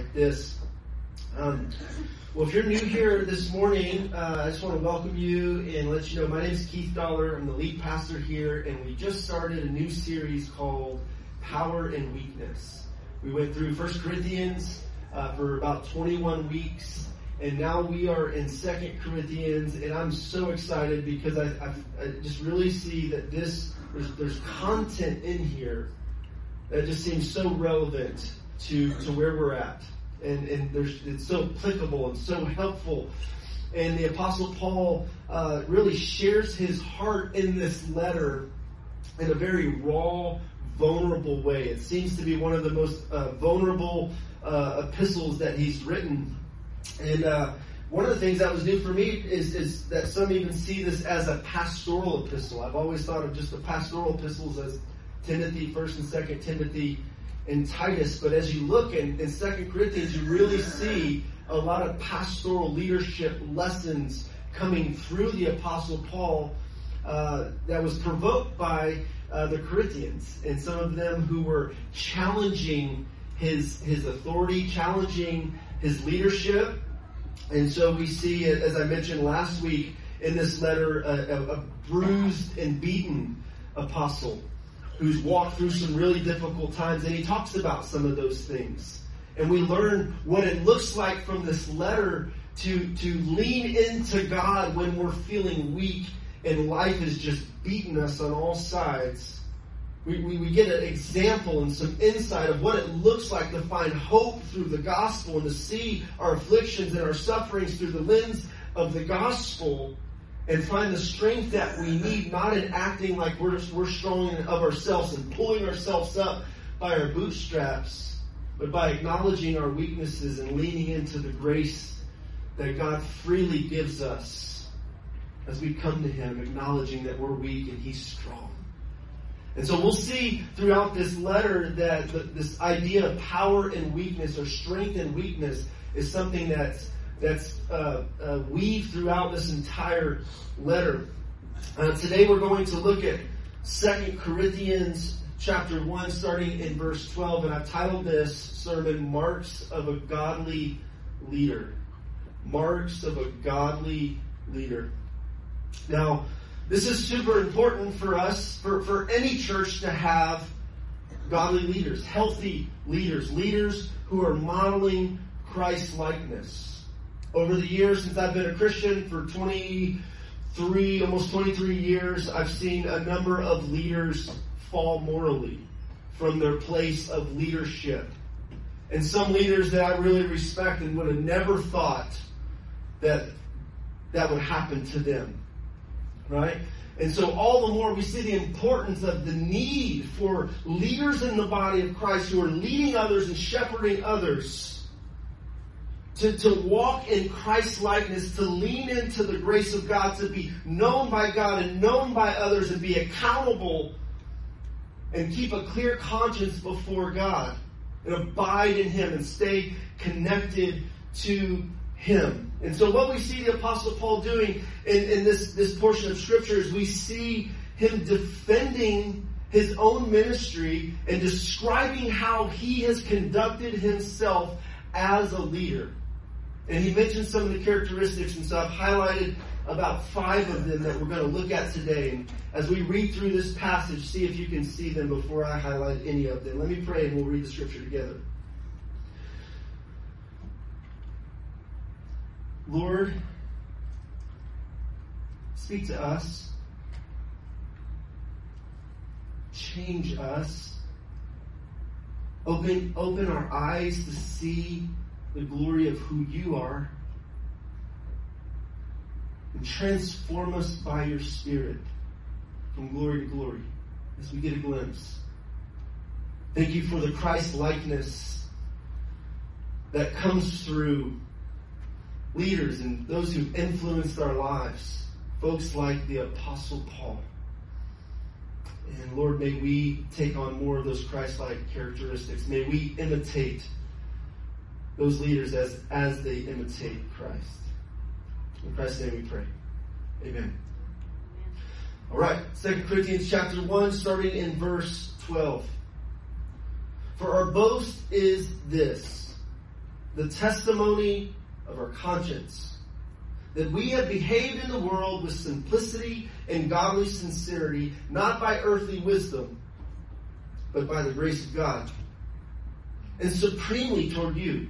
like this. Um, well, if you're new here this morning, uh, I just want to welcome you and let you know my name is Keith Dollar. I'm the lead pastor here, and we just started a new series called Power and Weakness. We went through First Corinthians uh, for about 21 weeks, and now we are in Second Corinthians, and I'm so excited because I, I, I just really see that this there's, there's content in here that just seems so relevant to to where we're at, and and there's it's so applicable and so helpful. And the Apostle Paul uh, really shares his heart in this letter in a very raw, vulnerable way. It seems to be one of the most uh, vulnerable uh, epistles that he's written. And uh, one of the things that was new for me is, is that some even see this as a pastoral epistle. I've always thought of just the pastoral epistles as Timothy, First and Second Timothy, and Titus. But as you look in, in Second Corinthians, you really see a lot of pastoral leadership lessons coming through the Apostle Paul uh, that was provoked by uh, the Corinthians and some of them who were challenging his his authority, challenging his leadership. And so we see, as I mentioned last week in this letter, a, a bruised and beaten apostle who's walked through some really difficult times, and he talks about some of those things. And we learn what it looks like from this letter to, to lean into God when we're feeling weak and life is just beating us on all sides. We, we, we, get an example and some insight of what it looks like to find hope through the gospel and to see our afflictions and our sufferings through the lens of the gospel and find the strength that we need, not in acting like we're, we're strong of ourselves and pulling ourselves up by our bootstraps, but by acknowledging our weaknesses and leaning into the grace that God freely gives us as we come to Him, acknowledging that we're weak and He's strong. And so we'll see throughout this letter that the, this idea of power and weakness or strength and weakness is something that's that's uh, uh, weaved throughout this entire letter. Uh, today we're going to look at Second Corinthians chapter 1 starting in verse 12 and I've titled this sermon Marks of a Godly Leader. Marks of a Godly Leader. Now, this is super important for us, for, for any church to have godly leaders, healthy leaders, leaders who are modeling Christ likeness over the years since I've been a Christian for 23, almost 23 years, I've seen a number of leaders fall morally from their place of leadership. And some leaders that I really respect and would have never thought that that would happen to them. Right? And so all the more we see the importance of the need for leaders in the body of Christ who are leading others and shepherding others to, to walk in Christ likeness, to lean into the grace of God, to be known by God and known by others and be accountable and keep a clear conscience before God and abide in Him and stay connected to Him. And so what we see the Apostle Paul doing in, in this, this portion of Scripture is we see him defending his own ministry and describing how he has conducted himself as a leader. And he mentioned some of the characteristics, and so I've highlighted about five of them that we're going to look at today. And as we read through this passage, see if you can see them before I highlight any of them. Let me pray and we'll read the scripture together. Lord, speak to us. Change us. Open, open our eyes to see the glory of who you are and transform us by your Spirit from glory to glory as we get a glimpse. Thank you for the Christ likeness that comes through leaders and those who've influenced our lives, folks like the Apostle Paul. And Lord, may we take on more of those Christ like characteristics. May we imitate those leaders as, as they imitate Christ. In Christ's name we pray. Amen. All right, Second Corinthians chapter 1, starting in verse 12. For our boast is this, the testimony of our conscience that we have behaved in the world with simplicity and godly sincerity, not by earthly wisdom, but by the grace of God, and supremely toward you.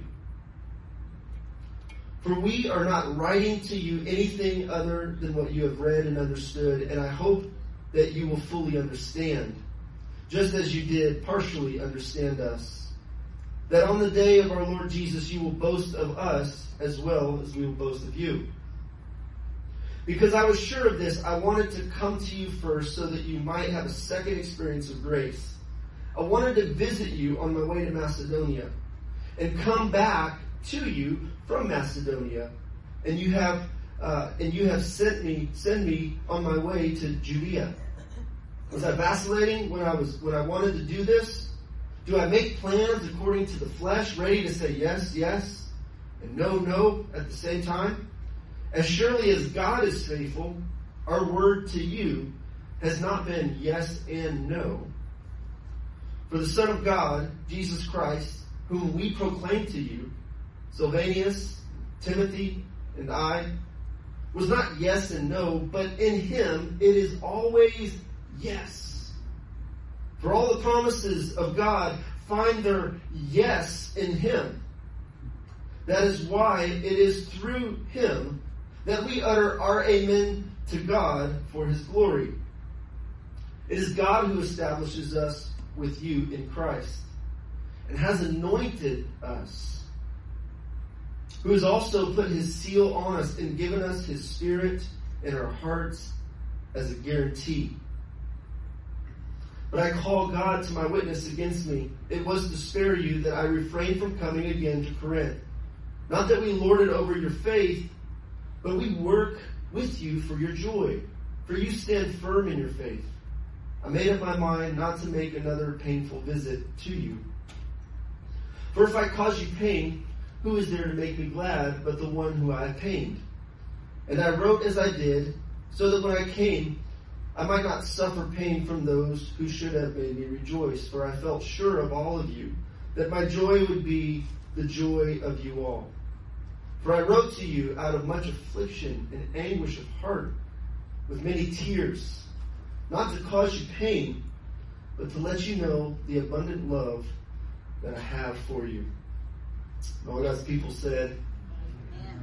For we are not writing to you anything other than what you have read and understood, and I hope that you will fully understand, just as you did partially understand us. That on the day of our Lord Jesus you will boast of us as well as we will boast of you. Because I was sure of this, I wanted to come to you first so that you might have a second experience of grace. I wanted to visit you on my way to Macedonia and come back to you from Macedonia. And you have uh, and you have sent me send me on my way to Judea. Was I vacillating when I was when I wanted to do this? Do I make plans according to the flesh, ready to say yes, yes, and no, no at the same time? As surely as God is faithful, our word to you has not been yes and no. For the Son of God, Jesus Christ, whom we proclaim to you, Silvanus, Timothy, and I, was not yes and no, but in him it is always yes. For all the promises of God find their yes in him. That is why it is through him that we utter our amen to God for his glory. It is God who establishes us with you in Christ and has anointed us, who has also put his seal on us and given us his spirit in our hearts as a guarantee. But I call God to my witness against me. It was to spare you that I refrained from coming again to Corinth. Not that we lord it over your faith, but we work with you for your joy, for you stand firm in your faith. I made up my mind not to make another painful visit to you. For if I cause you pain, who is there to make me glad but the one who I have pained? And I wrote as I did, so that when I came, I might not suffer pain from those who should have made me rejoice, for I felt sure of all of you, that my joy would be the joy of you all. For I wrote to you out of much affliction and anguish of heart, with many tears, not to cause you pain, but to let you know the abundant love that I have for you. All God's people said,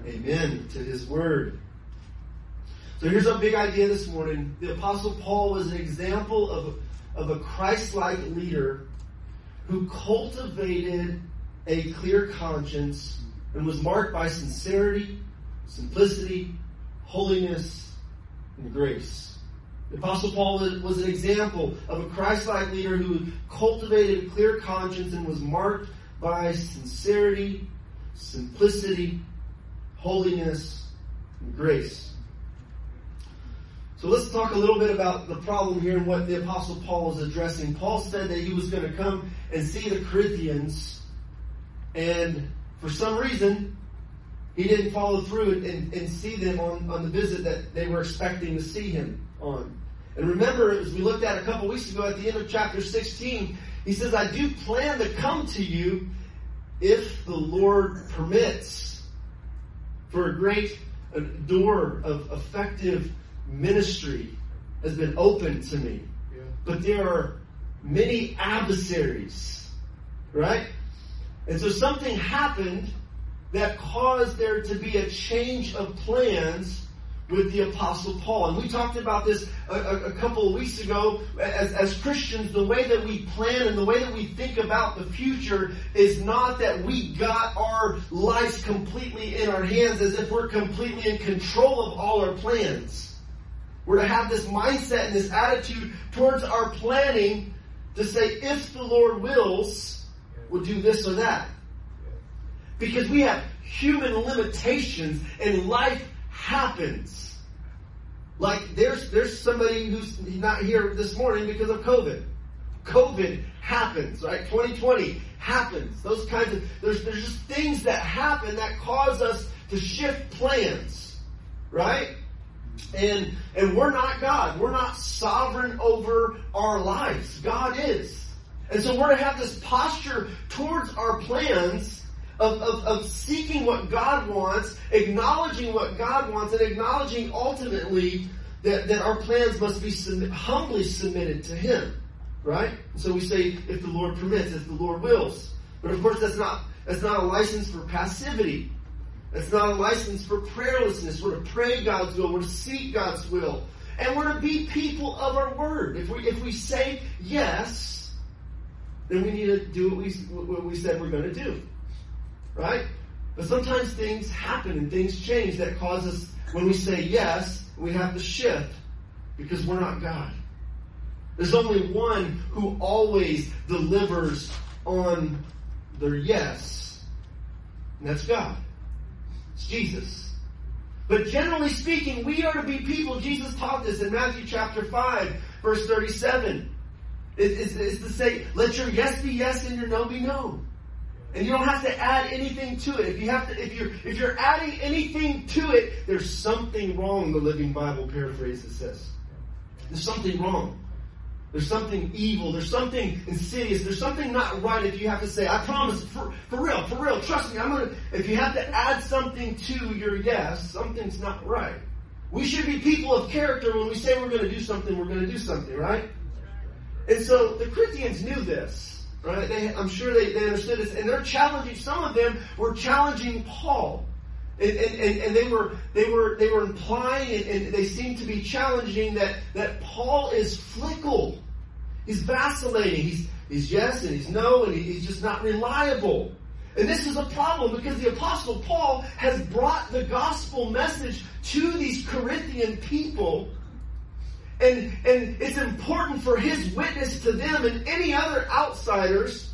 Amen, to his word. So here's our big idea this morning. The Apostle Paul was an example of, of a Christ like leader who cultivated a clear conscience and was marked by sincerity, simplicity, holiness, and grace. The Apostle Paul was an example of a Christ-like leader who cultivated a clear conscience and was marked by sincerity, simplicity, holiness, and grace. So let's talk a little bit about the problem here and what the Apostle Paul is addressing. Paul said that he was going to come and see the Corinthians and for some reason, he didn't follow through and, and, see them on, on the visit that they were expecting to see him on. And remember, as we looked at a couple weeks ago at the end of chapter 16, he says, I do plan to come to you if the Lord permits for a great door of effective ministry has been opened to me. Yeah. But there are many adversaries, right? And so something happened that caused there to be a change of plans with the apostle Paul. And we talked about this a, a, a, couple of weeks ago. As, as Christians, the way that we plan and the way that we think about the future is not that we got our lives completely in our hands as if we're completely in control of all our plans. We're to have this mindset and this attitude towards our planning to say, if the Lord wills, we'll do this or that. Because we have human limitations and life happens. Like there's there's somebody who's not here this morning because of COVID. COVID happens, right? 2020 happens. Those kinds of there's there's just things that happen that cause us to shift plans, right? And and we're not God. We're not sovereign over our lives. God is. And so we're to have this posture towards our plans of, of, of seeking what God wants, acknowledging what God wants, and acknowledging ultimately that, that our plans must be submit, humbly submitted to Him. Right? So we say, if the Lord permits, if the Lord wills. But of course, that's not, that's not a license for passivity. That's not a license for prayerlessness. We're to pray God's will. We're to seek God's will. And we're to be people of our word. If we, if we say yes, then we need to do what we, what we said we're going to do. Right? But sometimes things happen and things change that cause us, when we say yes, we have to shift because we're not God. There's only one who always delivers on their yes, and that's God. It's Jesus. But generally speaking, we are to be people. Jesus taught this in Matthew chapter 5, verse 37. It's, it's to say, let your yes be yes and your no be no. And you don't have to add anything to it. If you have to, if you're, if you're adding anything to it, there's something wrong, the Living Bible paraphrase says. There's something wrong. There's something evil. There's something insidious. There's something not right if you have to say, I promise, for, for real, for real, trust me, I'm gonna, if you have to add something to your yes, something's not right. We should be people of character when we say we're gonna do something, we're gonna do something, right? And so the Corinthians knew this, right? They, I'm sure they, they understood this, and they're challenging, some of them were challenging Paul. And, and, and, they were they were they were implying and, and they seemed to be challenging that, that Paul is fickle. He's vacillating. He's he's yes and he's no and he's just not reliable. And this is a problem because the apostle Paul has brought the gospel message to these Corinthian people. And, and it's important for his witness to them and any other outsiders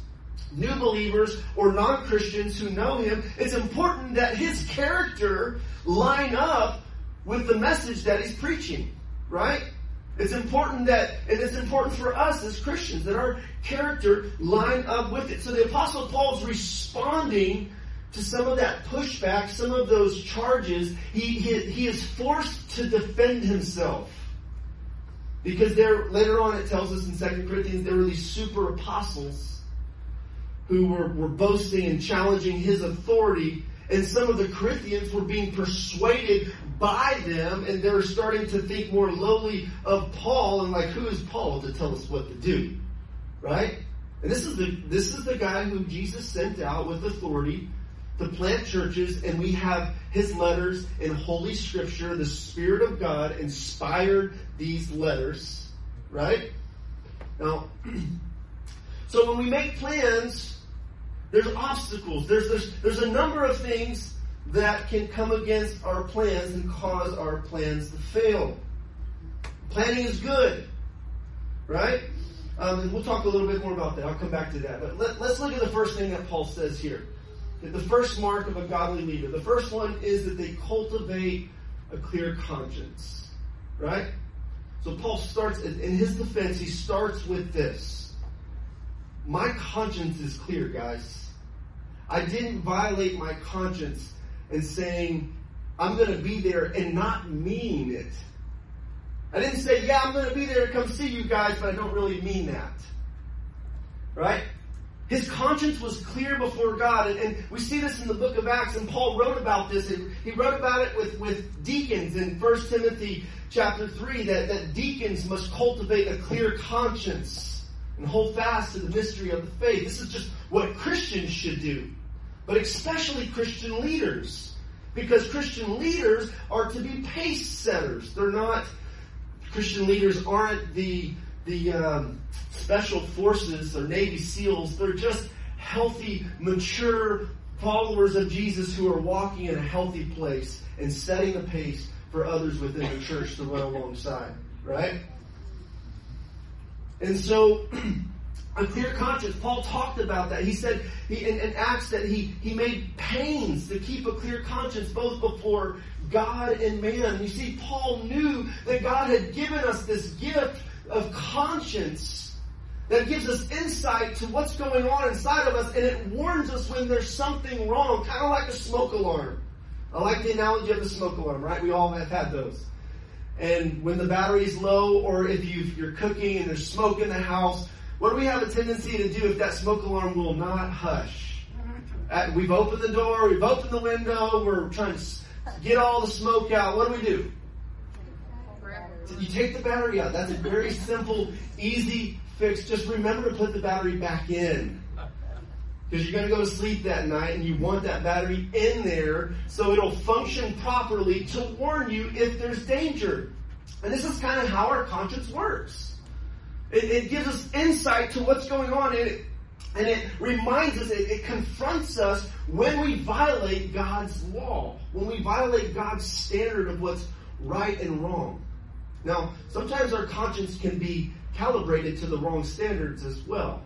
new believers or non-Christians who know him, it's important that his character line up with the message that he's preaching, right? It's important that, and it's important for us as Christians that our character line up with it. So the apostle Paul's responding to some of that pushback, some of those charges. He, he, he is forced to defend himself. Because there, later on it tells us in 2 Corinthians, there were these super apostles who were, were boasting and challenging his authority. And some of the Corinthians were being persuaded by them, and they were starting to think more lowly of Paul and like, who is Paul to tell us what to do? Right? And this is the this is the guy who Jesus sent out with authority to plant churches, and we have his letters in Holy Scripture. The Spirit of God inspired these letters, right? Now, so when we make plans there's obstacles. There's, there's, there's a number of things that can come against our plans and cause our plans to fail. Planning is good, right? Um, and we'll talk a little bit more about that. I'll come back to that. But let, let's look at the first thing that Paul says here. The first mark of a godly leader. The first one is that they cultivate a clear conscience, right? So Paul starts, in his defense, he starts with this. My conscience is clear, guys. I didn't violate my conscience in saying, I'm going to be there and not mean it. I didn't say, yeah, I'm going to be there to come see you guys, but I don't really mean that. Right? His conscience was clear before God, and, and, we see this in the book of Acts, and Paul wrote about this, and he wrote about it with, with deacons in 1 Timothy chapter 3, that, that deacons must cultivate a clear conscience and hold fast to the mystery of the faith. This is just what Christians should do but especially Christian leaders. Because Christian leaders are to be pace setters. They're not, Christian leaders aren't the, the um, special forces or Navy SEALs. They're just healthy, mature followers of Jesus who are walking in a healthy place and setting the pace for others within the church to run alongside. Right? And so, a clear conscience. Paul talked about that. He said he, in, in, Acts that he, he made pains to keep a clear conscience both before God and man. You see, Paul knew that God had given us this gift of conscience that gives us insight to what's going on inside of us and it warns us when there's something wrong, kind of like a smoke alarm. I like the analogy of the smoke alarm, right? We all have had those. And when the battery's low or if you are cooking and there's smoke in the house, what do we have a tendency to do if that smoke alarm will not hush? At, we've opened the door, we've opened the window, we're trying to get all the smoke out. What do we do? You take the battery out. That's a very simple, easy fix. Just remember to put the battery back in. Because you're going to go to sleep that night and you want that battery in there so it'll function properly to warn you if there's danger. And this is kind of how our conscience works. It, it gives us insight to what's going on and it, and it reminds us, it, it confronts us when we violate God's law, when we violate God's standard of what's right and wrong. Now, sometimes our conscience can be calibrated to the wrong standards as well,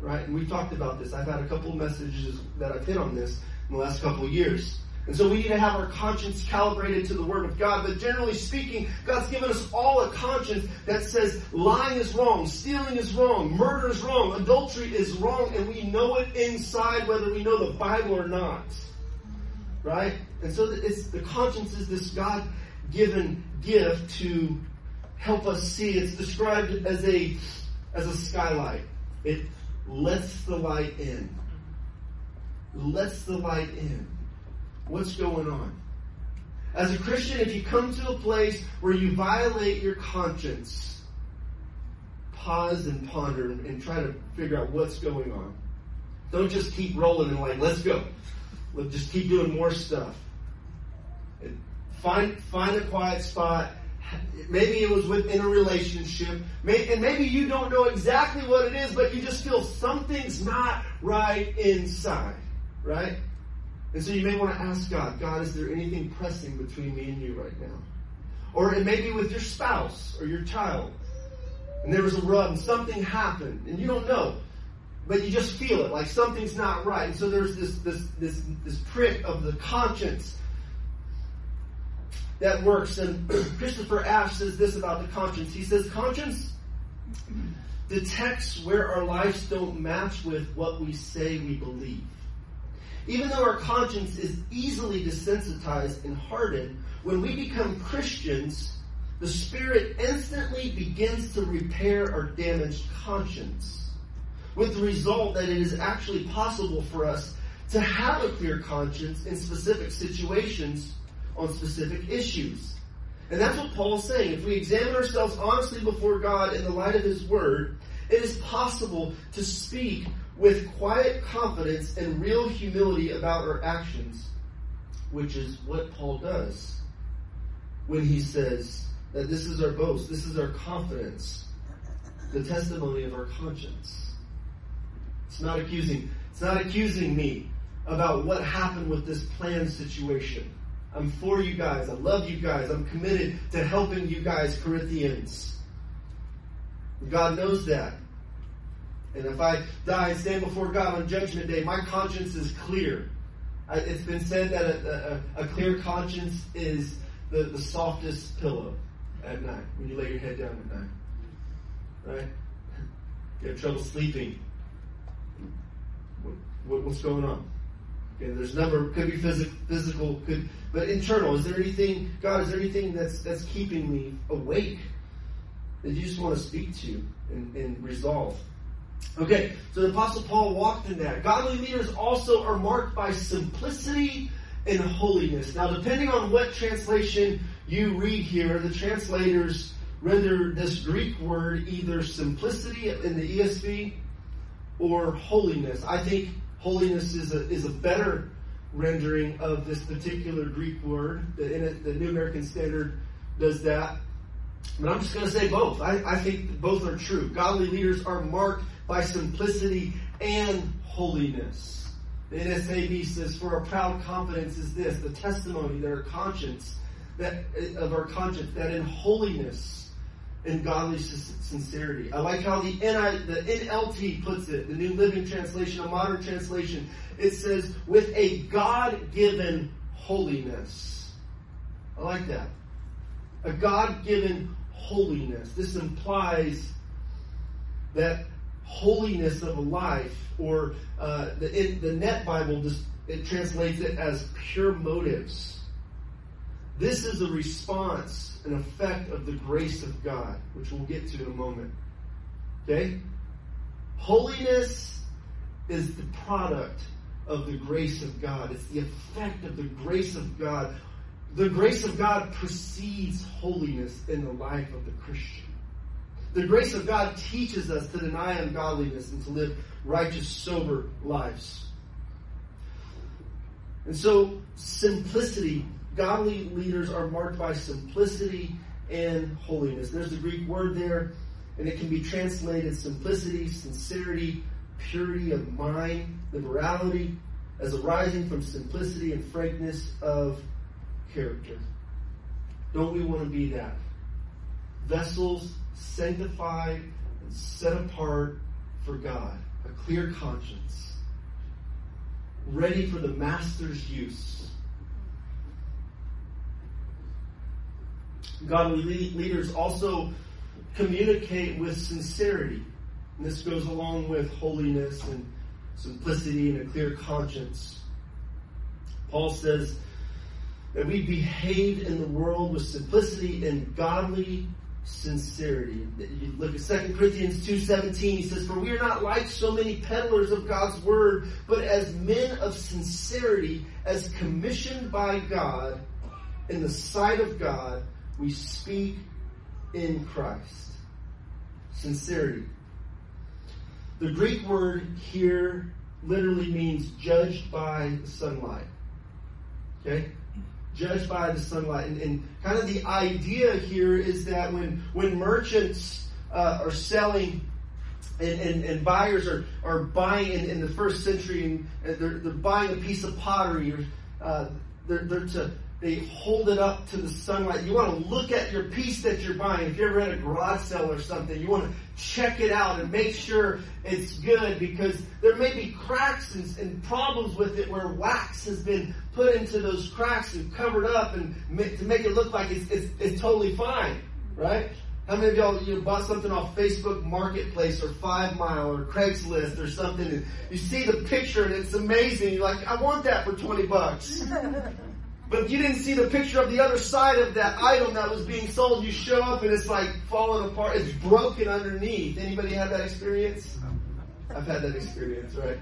right? And we've talked about this. I've had a couple messages that I've hit on this in the last couple years. And so we need to have our conscience calibrated to the Word of God. But generally speaking, God's given us all a conscience that says lying is wrong, stealing is wrong, murder is wrong, adultery is wrong, and we know it inside whether we know the Bible or not. Right? And so it's, the conscience is this God given gift to help us see. It's described as a, as a skylight. It lets the light in. Lets the light in. What's going on? As a Christian, if you come to a place where you violate your conscience, pause and ponder and try to figure out what's going on. Don't just keep rolling and like, let's go. Let's just keep doing more stuff. Find find a quiet spot. Maybe it was within a relationship, and maybe you don't know exactly what it is, but you just feel something's not right inside, right? And so you may want to ask God, God, is there anything pressing between me and you right now? Or it may be with your spouse or your child. And there was a rub and something happened and you don't know. But you just feel it, like something's not right. And so there's this this this this trick of the conscience that works. And Christopher Ash says this about the conscience. He says, conscience detects where our lives don't match with what we say we believe. Even though our conscience is easily desensitized and hardened, when we become Christians, the Spirit instantly begins to repair our damaged conscience. With the result that it is actually possible for us to have a clear conscience in specific situations on specific issues. And that's what Paul's saying. If we examine ourselves honestly before God in the light of His Word, it is possible to speak with quiet confidence and real humility about our actions, which is what Paul does when he says that this is our boast, this is our confidence, the testimony of our conscience. It's not accusing, it's not accusing me about what happened with this planned situation. I'm for you guys. I love you guys. I'm committed to helping you guys, Corinthians. God knows that. And if I die and stand before God on Judgment Day, my conscience is clear. It's been said that a, a, a clear conscience is the, the softest pillow at night when you lay your head down at night. Right? You have trouble sleeping. What, what, what's going on? Okay, there's a number, could be physical, physical, could, but internal. Is there anything, God, is there anything that's that's keeping me awake that you just want to speak to and, and resolve? Okay, so the Apostle Paul walked in that. Godly leaders also are marked by simplicity and holiness. Now, depending on what translation you read here, the translators render this Greek word either simplicity in the ESV or holiness. I think holiness is a, is a better rendering of this particular Greek word. The, the New American Standard does that. But I'm just going to say both. I, I think both are true. Godly leaders are marked by simplicity and holiness. The NASB says, "For our proud confidence is this: the testimony that our conscience, that of our conscience, that in holiness and godly sincerity." I like how the NI, the NLT puts it, the New Living Translation, a modern translation. It says, "With a God-given holiness." I like that. A God-given holiness. This implies that holiness of a life, or uh, the, in, the Net Bible just it translates it as pure motives. This is a response, an effect of the grace of God, which we'll get to in a moment. Okay? Holiness is the product of the grace of God. It's the effect of the grace of God. The grace of God precedes holiness in the life of the Christian. The grace of God teaches us to deny ungodliness and to live righteous, sober lives. And so, simplicity, godly leaders are marked by simplicity and holiness. There's the Greek word there, and it can be translated simplicity, sincerity, purity of mind, liberality, as arising from simplicity and frankness of character. Don't we want to be that? Vessels sanctified and set apart for God, a clear conscience, ready for the Master's use. Godly leaders also communicate with sincerity. And this goes along with holiness and simplicity and a clear conscience. Paul says that we behave in the world with simplicity and godly sincerity. You look at 2 Corinthians 2.17, he says, For we are not like so many peddlers of God's word, but as men of sincerity, as commissioned by God, in the sight of God, we speak in Christ. Sincerity. The Greek word here literally means judged by the sunlight. Okay? Judged by the sunlight. And, and kind of the idea here is that when, when merchants uh, are selling and, and, and, buyers are, are buying in, in the first century and they're, they're buying a piece of pottery or uh, they're, they're to they hold it up to the sunlight. You want to look at your piece that you're buying. If you're ever at a garage sale or something, you want to check it out and make sure it's good because there may be cracks and, and problems with it where wax has been put into those cracks and covered up and make, to make it look like it's, it's, it's totally fine, right? How many of y'all you bought something off Facebook Marketplace or Five Mile or Craigslist or something and you see the picture and it's amazing. You're like, I want that for 20 bucks. But you didn't see the picture of the other side of that item that was being sold. You show up and it's like falling apart. It's broken underneath. Anybody have that experience? I've had that experience, right?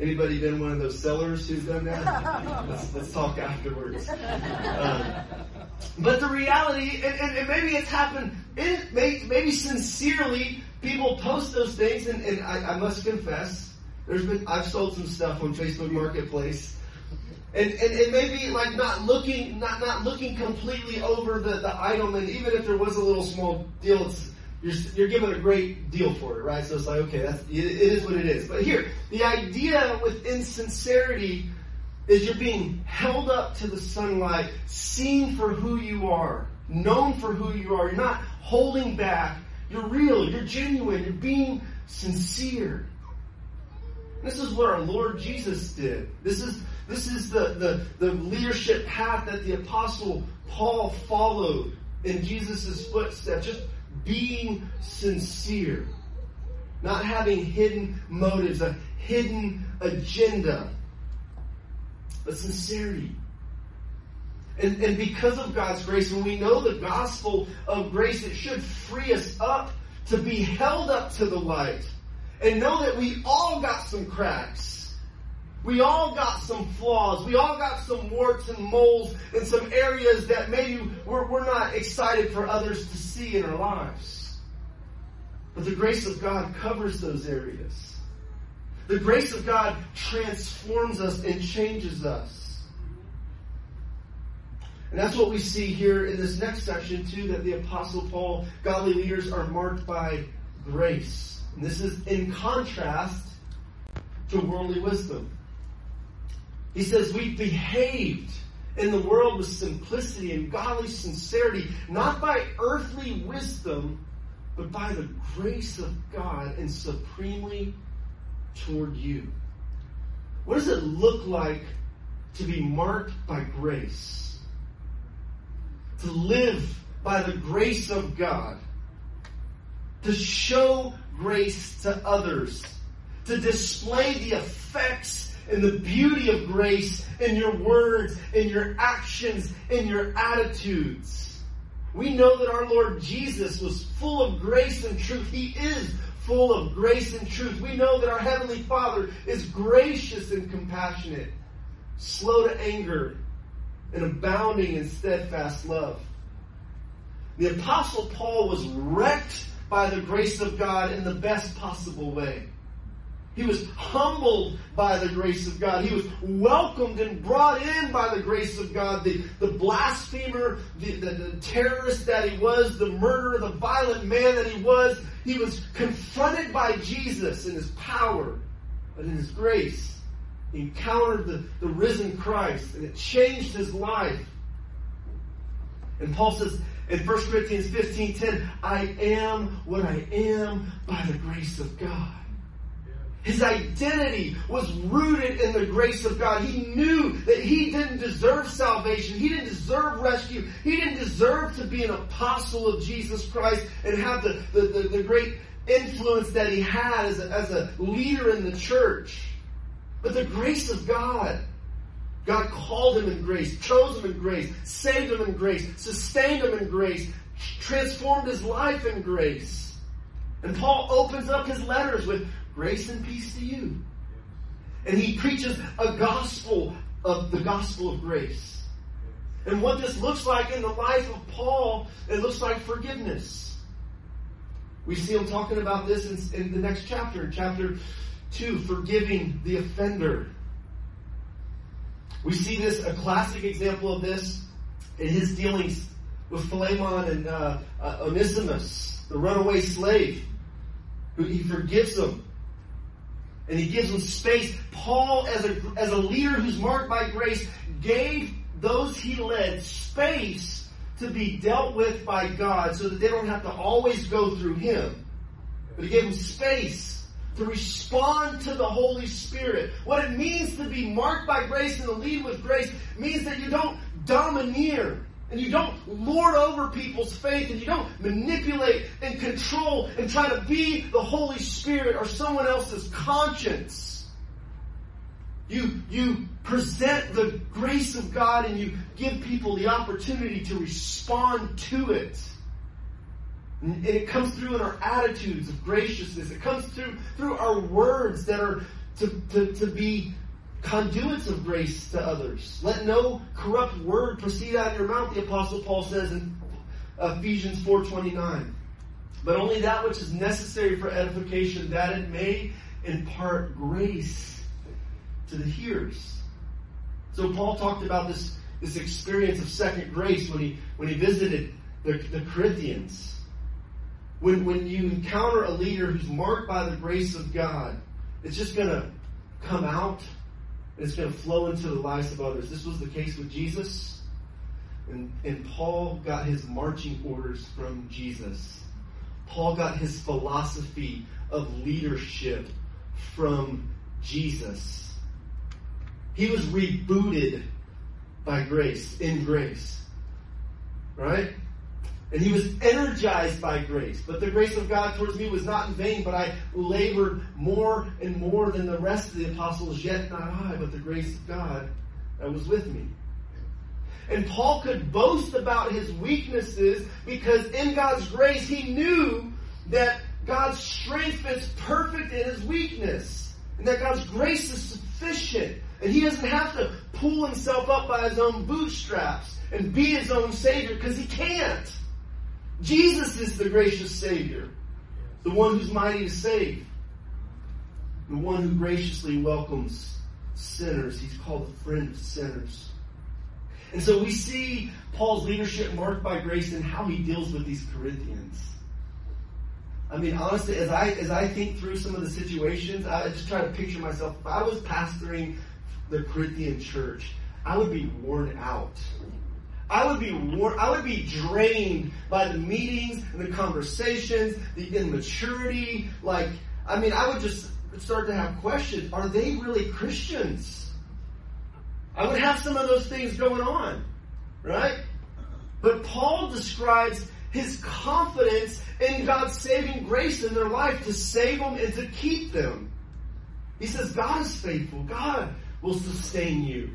Anybody been one of those sellers who's done that? Let's, let's talk afterwards. Um, but the reality, and, and, and, maybe it's happened, it may, maybe sincerely, people post those things, and, and I, I must confess, there's been I've sold some stuff on Facebook Marketplace and, and it may be like not looking, not, not looking completely over the, the item, and even if there was a little small deal, it's, you're, you're given a great deal for it, right? So it's like, okay, that's, it, it is what it is. But here, the idea with insincerity is you're being held up to the sunlight, seen for who you are, known for who you are. You're not holding back. You're real. You're genuine. You're being sincere. This is what our Lord Jesus did. This is this is the, the, the leadership path that the apostle Paul followed in Jesus' footsteps. Just being sincere. Not having hidden motives, a hidden agenda. But sincerity. And, and because of God's grace, when we know the gospel of grace, it should free us up to be held up to the light and know that we all got some cracks. We all got some flaws. We all got some warts and moles and some areas that maybe we're, we're not excited for others to see in our lives. But the grace of God covers those areas. The grace of God transforms us and changes us. And that's what we see here in this next section, too, that the Apostle Paul, godly leaders are marked by grace. And this is in contrast to worldly wisdom. He says we behaved in the world with simplicity and godly sincerity, not by earthly wisdom, but by the grace of God and supremely toward you. What does it look like to be marked by grace? To live by the grace of God. To show grace to others. To display the effects and the beauty of grace in your words, in your actions, in your attitudes. We know that our Lord Jesus was full of grace and truth. He is full of grace and truth. We know that our Heavenly Father is gracious and compassionate, slow to anger, and abounding in steadfast love. The Apostle Paul was wrecked by the grace of God in the best possible way. He was humbled by the grace of God. He was welcomed and brought in by the grace of God. The, the blasphemer, the, the, the terrorist that he was, the murderer, the violent man that he was, he was confronted by Jesus in his power and in his grace. He encountered the, the risen Christ and it changed his life. And Paul says in 1 Corinthians 15 10, I am what I am by the grace of God. His identity was rooted in the grace of God. He knew that he didn't deserve salvation. He didn't deserve rescue. He didn't deserve to be an apostle of Jesus Christ and have the, the, the, the great influence that he had as a, as a leader in the church. But the grace of God, God called him in grace, chose him in grace, saved him in grace, sustained him in grace, transformed his life in grace. And Paul opens up his letters with Grace and peace to you. And he preaches a gospel of the gospel of grace. And what this looks like in the life of Paul, it looks like forgiveness. We see him talking about this in, in the next chapter, in chapter 2, forgiving the offender. We see this, a classic example of this, in his dealings with Philemon and uh, uh, Onesimus, the runaway slave, who he forgives them and he gives them space. Paul, as a, as a leader who's marked by grace, gave those he led space to be dealt with by God so that they don't have to always go through him. But he gave them space to respond to the Holy Spirit. What it means to be marked by grace and to lead with grace means that you don't domineer and you don't lord over people's faith and you don't manipulate and control and try to be the Holy Spirit or someone else's conscience. You, you present the grace of God and you give people the opportunity to respond to it. And it comes through in our attitudes of graciousness. It comes through through our words that are to, to, to be conduits of grace to others. Let no corrupt word proceed out of your mouth, the apostle Paul says in Ephesians 4.29. But only that which is necessary for edification, that it may impart grace to the hearers. So Paul talked about this, this experience of second grace when he, when he visited the, the Corinthians. When, when you encounter a leader who's marked by the grace of God, it's just going to come out and it's going to flow into the lives of others. This was the case with Jesus. And, and Paul got his marching orders from Jesus. Paul got his philosophy of leadership from Jesus. He was rebooted by grace, in grace. Right? And he was energized by grace. But the grace of God towards me was not in vain, but I labored more and more than the rest of the apostles, yet not I, but the grace of God that was with me. And Paul could boast about his weaknesses because in God's grace he knew that God's strength is perfect in his weakness. And that God's grace is sufficient. And he doesn't have to pull himself up by his own bootstraps and be his own savior because he can't. Jesus is the gracious Savior, the one who's mighty to save, the one who graciously welcomes sinners. He's called the friend of sinners. And so we see Paul's leadership marked by grace and how he deals with these Corinthians. I mean, honestly, as I as I think through some of the situations, I just try to picture myself. If I was pastoring the Corinthian church, I would be worn out. I would be I would be drained by the meetings and the conversations, the immaturity. Like, I mean, I would just start to have questions. Are they really Christians? I would have some of those things going on, right? But Paul describes his confidence in God's saving grace in their life to save them and to keep them. He says, God is faithful. God will sustain you.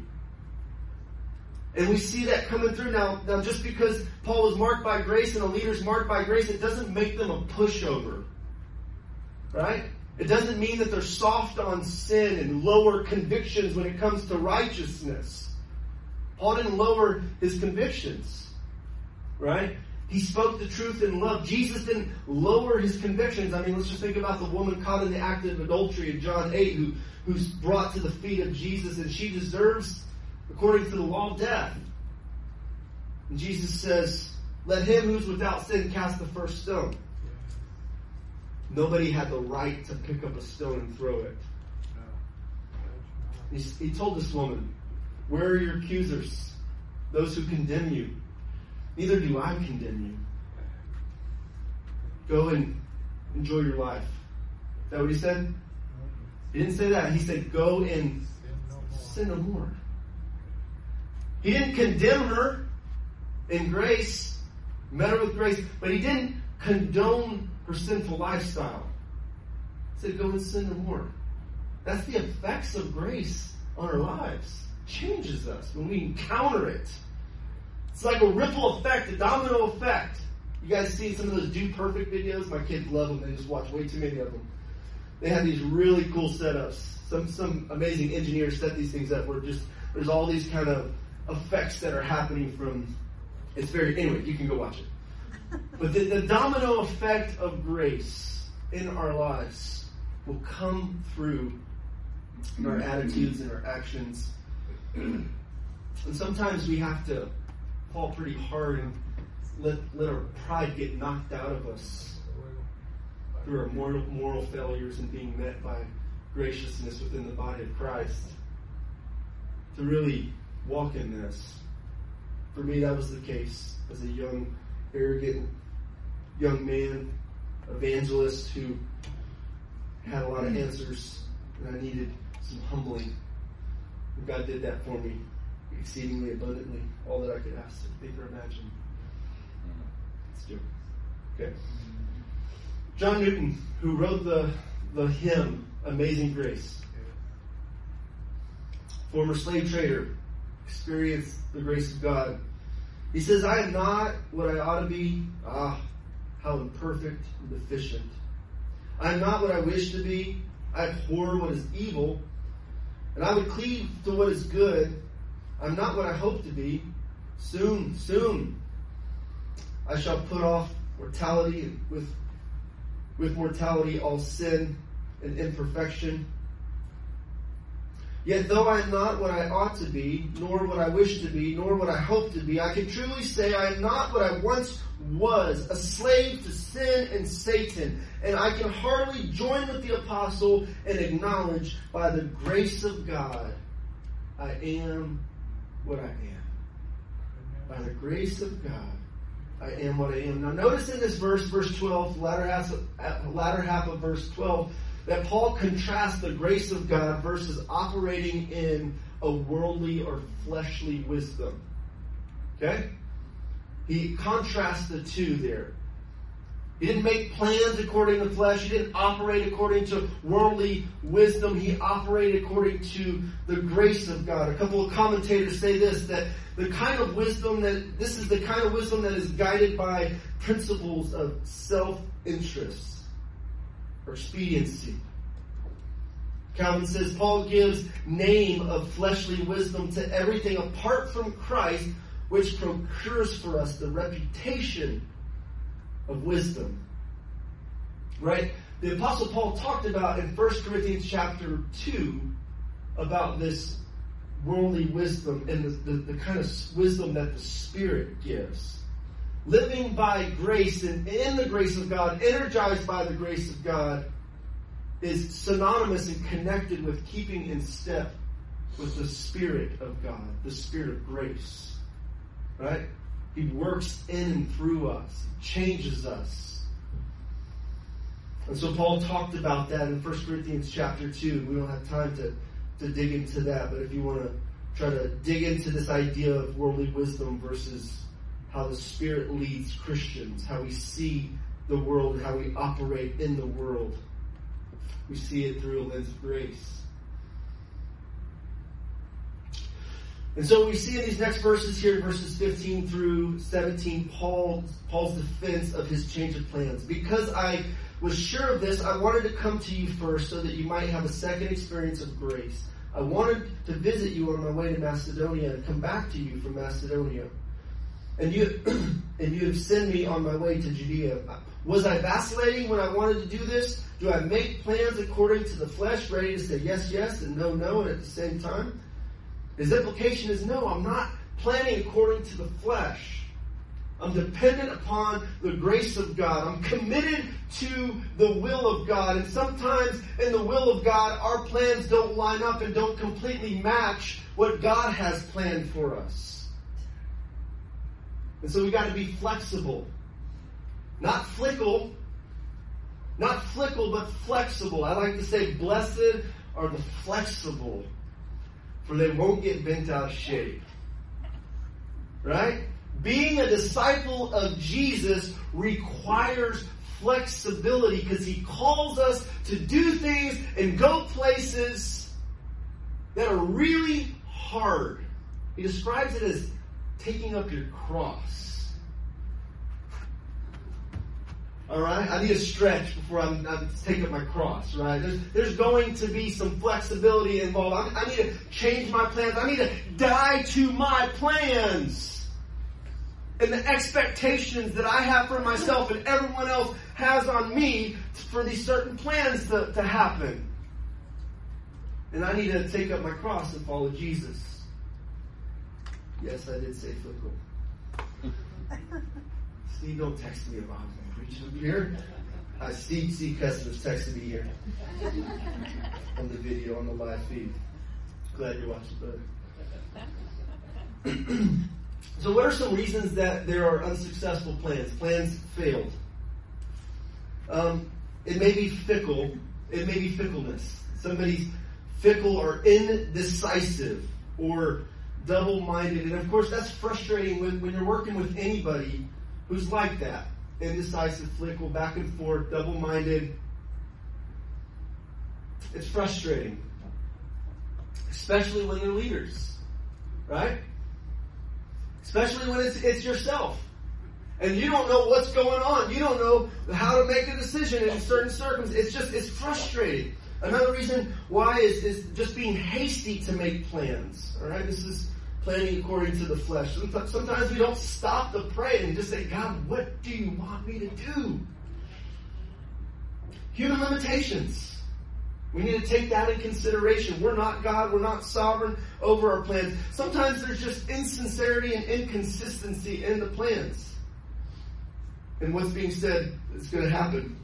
And we see that coming through now. Now, just because Paul was marked by grace and a leader's marked by grace, it doesn't make them a pushover. right? It doesn't mean that they're soft on sin and lower convictions when it comes to righteousness. Paul didn't lower his convictions, right? He spoke the truth in love. Jesus didn't lower his convictions. I mean, let's just think about the woman caught in the act of adultery in John 8 who, who's brought to the feet of Jesus and she deserves, according to the law, of death. And Jesus says, let him who's without sin cast the first stone. Nobody had the right to pick up a stone and throw it. He, he told this woman, Where are your accusers? Those who condemn you. Neither do I condemn you. Go and enjoy your life. Is that what he said? He didn't say that. He said, Go and sin no more. He didn't condemn her in grace, met her with grace, but he didn't condone her sinful lifestyle. He said, Go and sin no more. That's the effects of grace on our lives. Changes us when we encounter it. It's like a ripple effect, a domino effect. You guys see some of those Dude Perfect videos? My kids love them. They just watch way too many of them. They have these really cool setups. Some some amazing engineers set these things up where just there's all these kind of effects that are happening from. It's very anyway. You can go watch it. But the, the domino effect of grace in our lives will come through in our attitudes and our actions. And sometimes we have to fall pretty hard and let, let our pride get knocked out of us through our moral, moral failures and being met by graciousness within the body of Christ. To really walk in this. For me, that was the case as a young, arrogant young man, evangelist who had a lot of answers, and I needed some humbling. And God did that for me exceedingly abundantly, all that I could ask, think, or imagine. Let's do it. Okay. John Newton, who wrote the, the hymn Amazing Grace, former slave trader, experienced the grace of God. He says, I am not what I ought to be. Ah, how imperfect and deficient. I am not what I wish to be. I abhor what is evil. And I would cleave to what is good. I'm not what I hope to be. Soon, soon, I shall put off mortality and with, with mortality all sin and imperfection. Yet though I am not what I ought to be, nor what I wish to be, nor what I hope to be, I can truly say I am not what I once was, a slave to sin and Satan. And I can hardly join with the apostle and acknowledge by the grace of God, I am what I am. By the grace of God, I am what I am. Now notice in this verse, verse 12, latter half, latter half of verse 12, that Paul contrasts the grace of God versus operating in a worldly or fleshly wisdom. Okay? He contrasts the two there. He didn't make plans according to flesh. He didn't operate according to worldly wisdom. He operated according to the grace of God. A couple of commentators say this, that the kind of wisdom that, this is the kind of wisdom that is guided by principles of self-interest expediency. Calvin says Paul gives name of fleshly wisdom to everything apart from Christ, which procures for us the reputation of wisdom. Right? The apostle Paul talked about in 1 Corinthians chapter 2 about this worldly wisdom and the, the, the, kind of wisdom that the Spirit gives. Living by grace and in the grace of God, energized by the grace of God, is synonymous and connected with keeping in step with the Spirit of God, the Spirit of grace. Right? He works in and through us, changes us. And so Paul talked about that in 1 Corinthians chapter 2. We don't have time to, to dig into that, but if you want to try to dig into this idea of worldly wisdom versus how the Spirit leads Christians, how we see the world, how we operate in the world, we see it through a lens of grace. And so we see in these next verses here, verses 15 through 17, Paul, Paul's defense of his change of plans. Because I was sure of this, I wanted to come to you first so that you might have a second experience of grace. I wanted to visit you on my way to Macedonia and come back to you from Macedonia. And you and you have sent me on my way to Judea. Was I vacillating when I wanted to do this? Do I make plans according to the flesh, ready to say yes, yes, and no, no, and at the same time? His implication is no, I'm not planning according to the flesh. I'm dependent upon the grace of God. I'm committed to the will of God. And sometimes in the will of God, our plans don't line up and don't completely match what God has planned for us. And so we've got to be flexible. Not flickle. Not flickle, but flexible. I like to say, blessed are the flexible, for they won't get bent out of shape. Right? Being a disciple of Jesus requires flexibility because he calls us to do things and go places that are really hard. He describes it as taking up your cross. All right, I need a stretch before I'm, I'm taking up my cross. Right, there's there's going to be some flexibility involved. I, I need to change my plans. I need to die to my plans and the expectations that I have for myself and everyone else has on me for these certain plans to, to happen. And I need to take up my cross and follow Jesus. Yes, I did say fickle. Steve, don't text me about it. Preaching up here. Uh, Steve C. Customer's texted me here on the video on the live feed. Glad you're watching, brother. So, what are some reasons that there are unsuccessful plans? Plans failed. Um, it may be fickle. It may be fickleness. Somebody's fickle or indecisive or double minded. And of course, that's frustrating when, when you're working with anybody who's like that indecisive, fickle, back and forth, double minded. It's frustrating, especially when they're leaders, right? especially when it's, it's yourself. And you don't know what's going on. You don't know how to make a decision in certain circumstances. It's just, it's frustrating. Another reason why is, is just being hasty to make plans. All right, this is planning according to the flesh. Sometimes we don't stop to pray and just say, God, what do you want me to do? Human limitations. We need to take that in consideration. We're not God. We're not sovereign over our plans. Sometimes there's just insincerity and inconsistency in the plans. And what's being said is going to happen.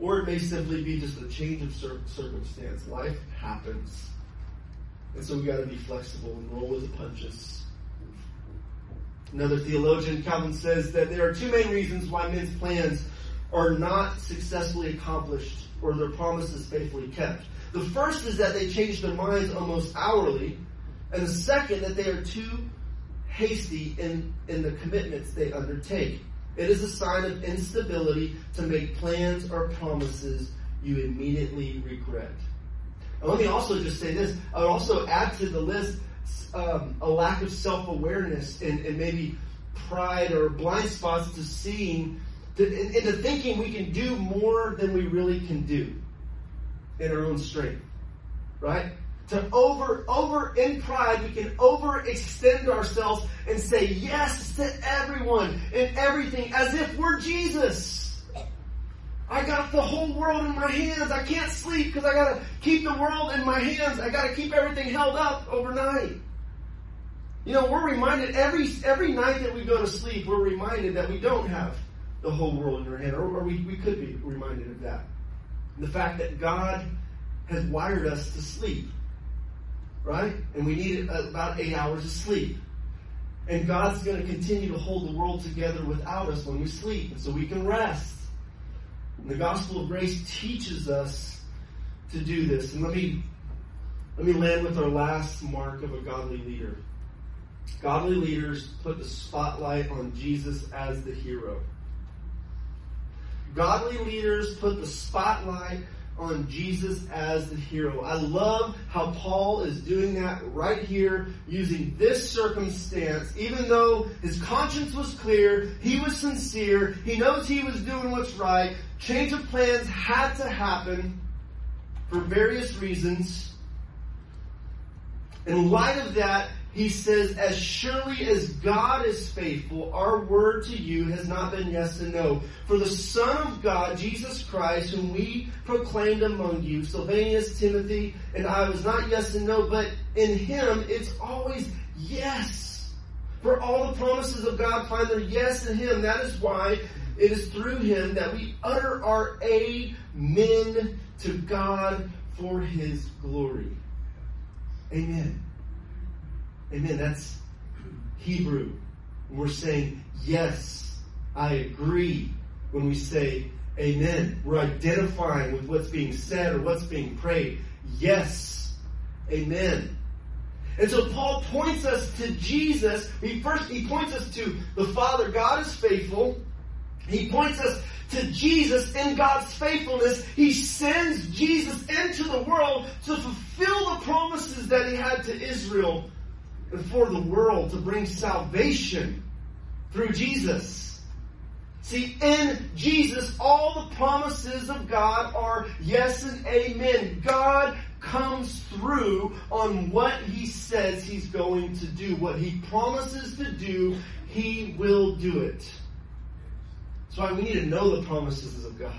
Or it may simply be just a change of circumstance. Life happens. And so we got to be flexible and roll with the punches. Another theologian, Calvin, says that there are two main reasons why men's plans are not successfully accomplished or their promises faithfully kept. The first is that they change their minds almost hourly, and the second that they are too hasty in, in the commitments they undertake. It is a sign of instability to make plans or promises you immediately regret. And let me also just say this. I would also add to the list um, a lack of self-awareness and, and maybe pride or blind spots to seeing to, into thinking we can do more than we really can do in our own strength. Right? To over, over in pride, we can overextend ourselves and say yes to everyone and everything as if we're Jesus. I got the whole world in my hands. I can't sleep because I gotta keep the world in my hands. I gotta keep everything held up overnight. You know, we're reminded every every night that we go to sleep, we're reminded that we don't have the whole world in our hand, or, or we, we could be reminded of that. The fact that God has wired us to sleep, right? And we need uh, about eight hours of sleep. And God's going to continue to hold the world together without us when we sleep, and so we can rest. And the gospel of grace teaches us to do this. And let me let me land with our last mark of a godly leader. Godly leaders put the spotlight on Jesus as the hero. Godly leaders put the spotlight on Jesus as the hero. I love how Paul is doing that right here using this circumstance. Even though his conscience was clear, he was sincere, he knows he was doing what's right, change of plans had to happen for various reasons. In light of that, he says, as surely as God is faithful, our word to you has not been yes and no. For the Son of God, Jesus Christ, whom we proclaimed among you, Silvanus, Timothy, and I was not yes and no, but in him it's always yes. For all the promises of God find their yes in him. That is why it is through him that we utter our amen to God for his glory. Amen. Amen. That's Hebrew. We're saying, yes, I agree when we say amen. We're identifying with what's being said or what's being prayed. Yes, amen. And so Paul points us to Jesus. He first, he points us to the Father. God is faithful. He points us to Jesus in God's faithfulness. He sends Jesus into the world to fulfill the promises that he had to Israel and for the world to bring salvation through Jesus. See, in Jesus, all the promises of God are yes and amen. God comes through on what he says he's going to do. What he promises to do, he will do it. That's why we need to know the promises of God.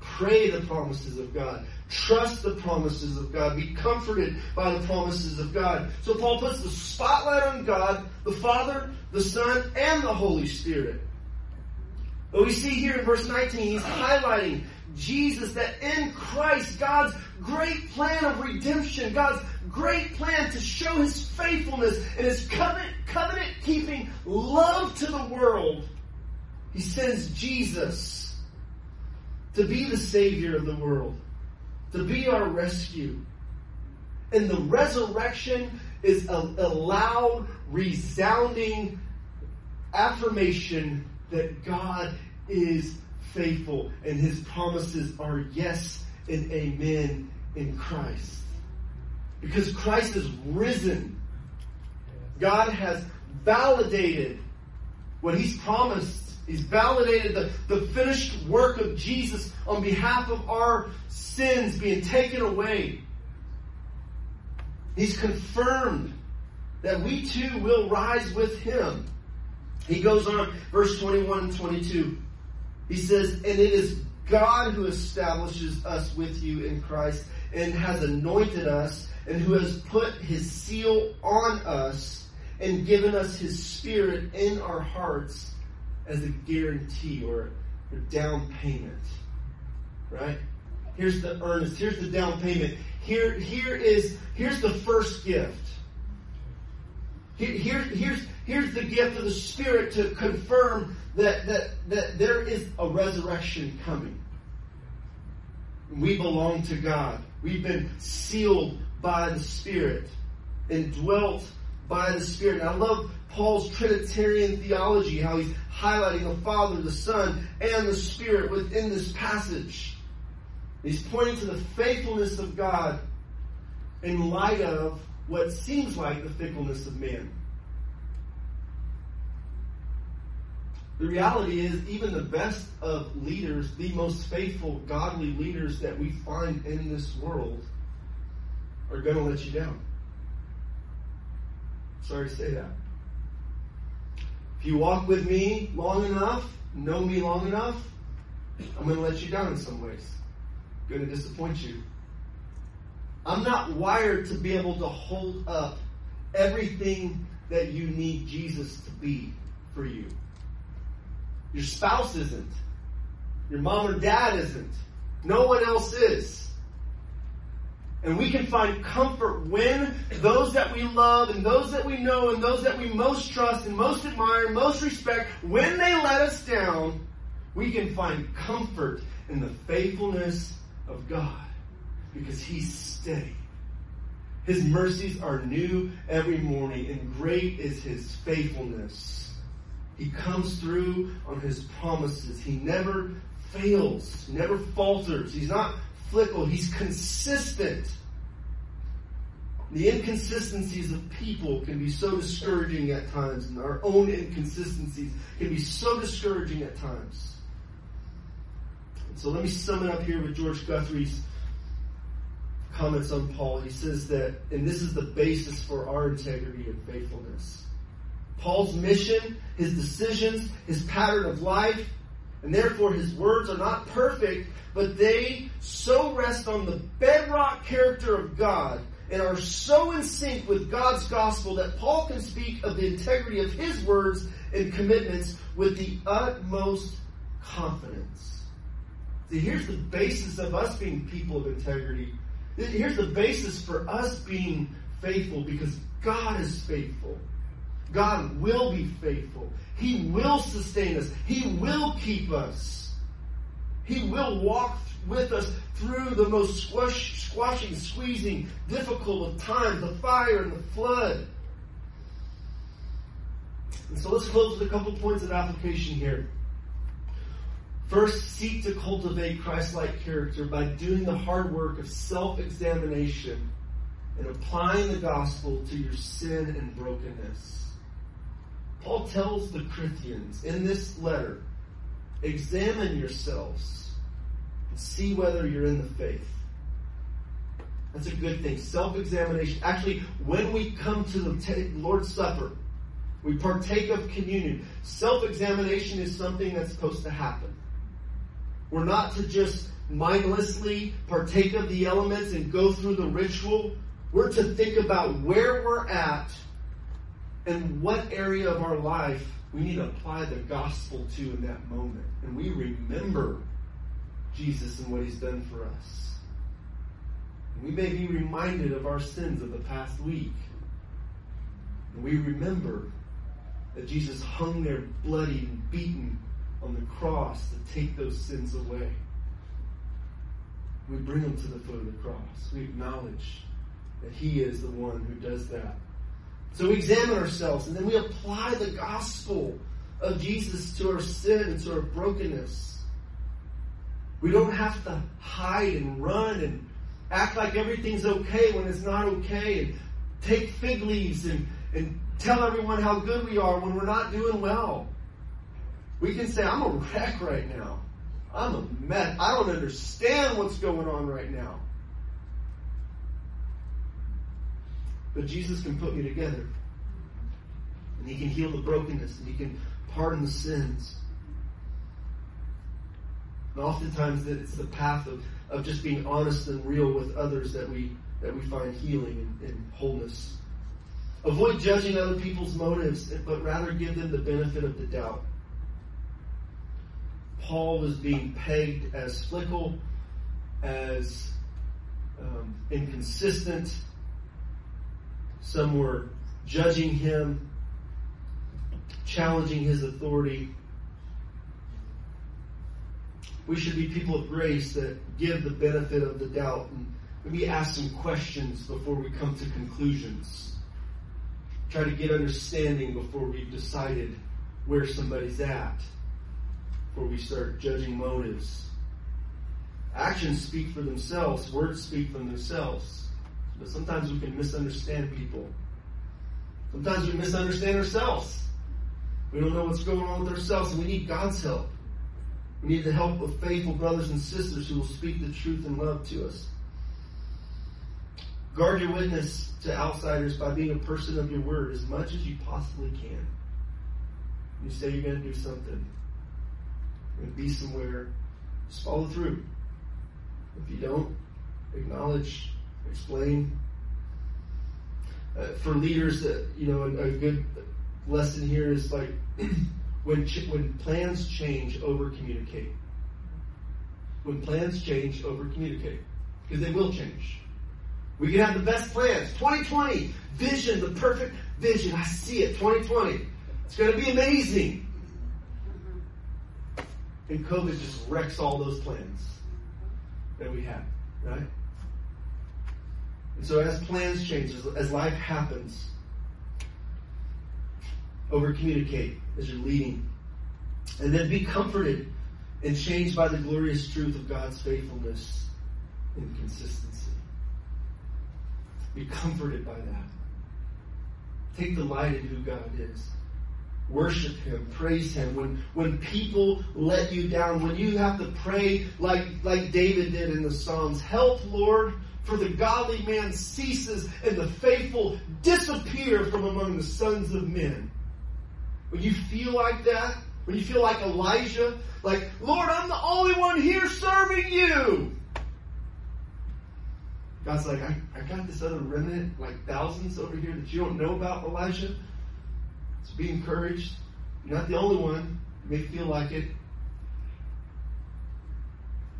Pray the promises of God. Trust the promises of God. Be comforted by the promises of God. So Paul puts the spotlight on God, the Father, the Son, and the Holy Spirit. But we see here in verse 19, he's highlighting Jesus, that in Christ, God's great plan of redemption, God's great plan to show his faithfulness and his covenant, covenant keeping love to the world, he sends Jesus to be the Savior of the world to be our rescue. And the resurrection is a, a loud, resounding affirmation that God is faithful and his promises are yes and amen in Christ. Because Christ is risen. God has validated what he's promised He's validated the, the finished work of Jesus on behalf of our sins being taken away. He's confirmed that we too will rise with him. He goes on, verse 21 and 22. He says, And it is God who establishes us with you in Christ and has anointed us and who has put his seal on us and given us his spirit in our hearts as a guarantee or a down payment. Right? Here's the earnest. Here's the down payment. Here, here is, here's the first gift. Here, here, here's, here's the gift of the Spirit to confirm that, that, that there is a resurrection coming. We belong to God. We've been sealed by the Spirit and dwelt by the Spirit. And I love Paul's Trinitarian theology, how he's highlighting the Father, the Son, and the Spirit within this passage. He's pointing to the faithfulness of God in light of what seems like the fickleness of man. The reality is, even the best of leaders, the most faithful, godly leaders that we find in this world, are going to let you down. Sorry to say that. If you walk with me long enough, know me long enough, I'm going to let you down in some ways. I'm going to disappoint you. I'm not wired to be able to hold up everything that you need Jesus to be for you. Your spouse isn't. Your mom or dad isn't. No one else is. And we can find comfort when those that we love and those that we know and those that we most trust and most admire, most respect, when they let us down, we can find comfort in the faithfulness of God because He's steady. His mercies are new every morning and great is His faithfulness. He comes through on His promises. He never fails, never falters. He's not fickle. He's consistent. The inconsistencies of people can be so discouraging at times, and our own inconsistencies can be so discouraging at times. So let me sum it up here with George Guthrie's comments on Paul. He says that, and this is the basis for our integrity and faithfulness. Paul's mission, his decisions, his pattern of life, and therefore his words are not perfect, but they so rest on the bedrock character of God and are so in sync with God's gospel that Paul can speak of the integrity of his words and commitments with the utmost confidence. See, here's the basis of us being people of integrity. Here's the basis for us being faithful because God is faithful. God will be faithful. He will sustain us. He will keep us. He will walk with us through the most squash, squashing, squeezing, difficult of times, the fire and the flood. And so let's close with a couple points of application here. First, seek to cultivate Christ-like character by doing the hard work of self-examination and applying the gospel to your sin and brokenness. Paul tells the Corinthians in this letter, examine yourselves and see whether you're in the faith. That's a good thing. Self-examination. Actually, when we come to the Lord's Supper, we partake of communion. Self-examination is something that's supposed to happen. We're not to just mindlessly partake of the elements and go through the ritual. We're to think about where we're at and what area of our life we need to apply the gospel to in that moment. And we remember Jesus and what he's done for us. And we may be reminded of our sins of the past week. And we remember that Jesus hung there bloody and beaten on the cross to take those sins away. We bring them to the foot of the cross. We acknowledge that He is the one who does that. So we examine ourselves and then we apply the gospel of Jesus to our sin and to our brokenness. We don't have to hide and run and act like everything's okay when it's not okay and take fig leaves and, and tell everyone how good we are when we're not doing well. We can say, I'm a wreck right now. I'm a mess. I don't understand what's going on right now. But Jesus can put me together. And He can heal the brokenness and He can pardon the sins. And oftentimes it's the path of, of just being honest and real with others that we that we find healing and, and wholeness. Avoid judging other people's motives, but rather give them the benefit of the doubt. Paul was being pegged as fickle, as um, inconsistent. Some were judging him, challenging his authority. We should be people of grace that give the benefit of the doubt and maybe ask some questions before we come to conclusions. Try to get understanding before we've decided where somebody's at before we start judging motives. Actions speak for themselves, words speak for themselves. But sometimes we can misunderstand people. Sometimes we misunderstand ourselves. We don't know what's going on with ourselves, and we need God's help. We need the help of faithful brothers and sisters who will speak the truth and love to us. Guard your witness to outsiders by being a person of your word as much as you possibly can. You say you're going to do something and be somewhere, just follow through. If you don't, acknowledge, explain. Uh, for leaders, uh, you know, a, a, good lesson here is like when ch- when plans change, over communicate. When plans change, over communicate because they will change. We can have the best plans. 2020 vision, the perfect vision. I see it. 2020. It's going to be amazing. And COVID just wrecks all those plans that we had, right? And so as plans change, as life happens, over communicate as you're leading. And then be comforted and changed by the glorious truth of God's faithfulness. in consistency. Be comforted by that. Take delight in who God is. Worship Him, praise Him. When, when people let you down, when you have to pray like, like David did in the Psalms, help, Lord, for the godly man ceases and the faithful disappear from among the sons of men. When you feel like that, when you feel like Elijah, like, Lord, I'm the only one here serving you. God's like, I, I got this other remnant, like thousands over here that you don't know about, Elijah. So be encouraged. You're not the only one. You may feel like it.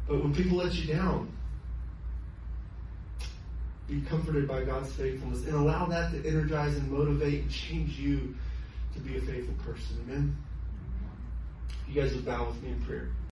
But when people let you down, be comforted by God's faithfulness and allow that to energize and motivate and change you to be a faithful person. Amen. You guys would bow with me in prayer.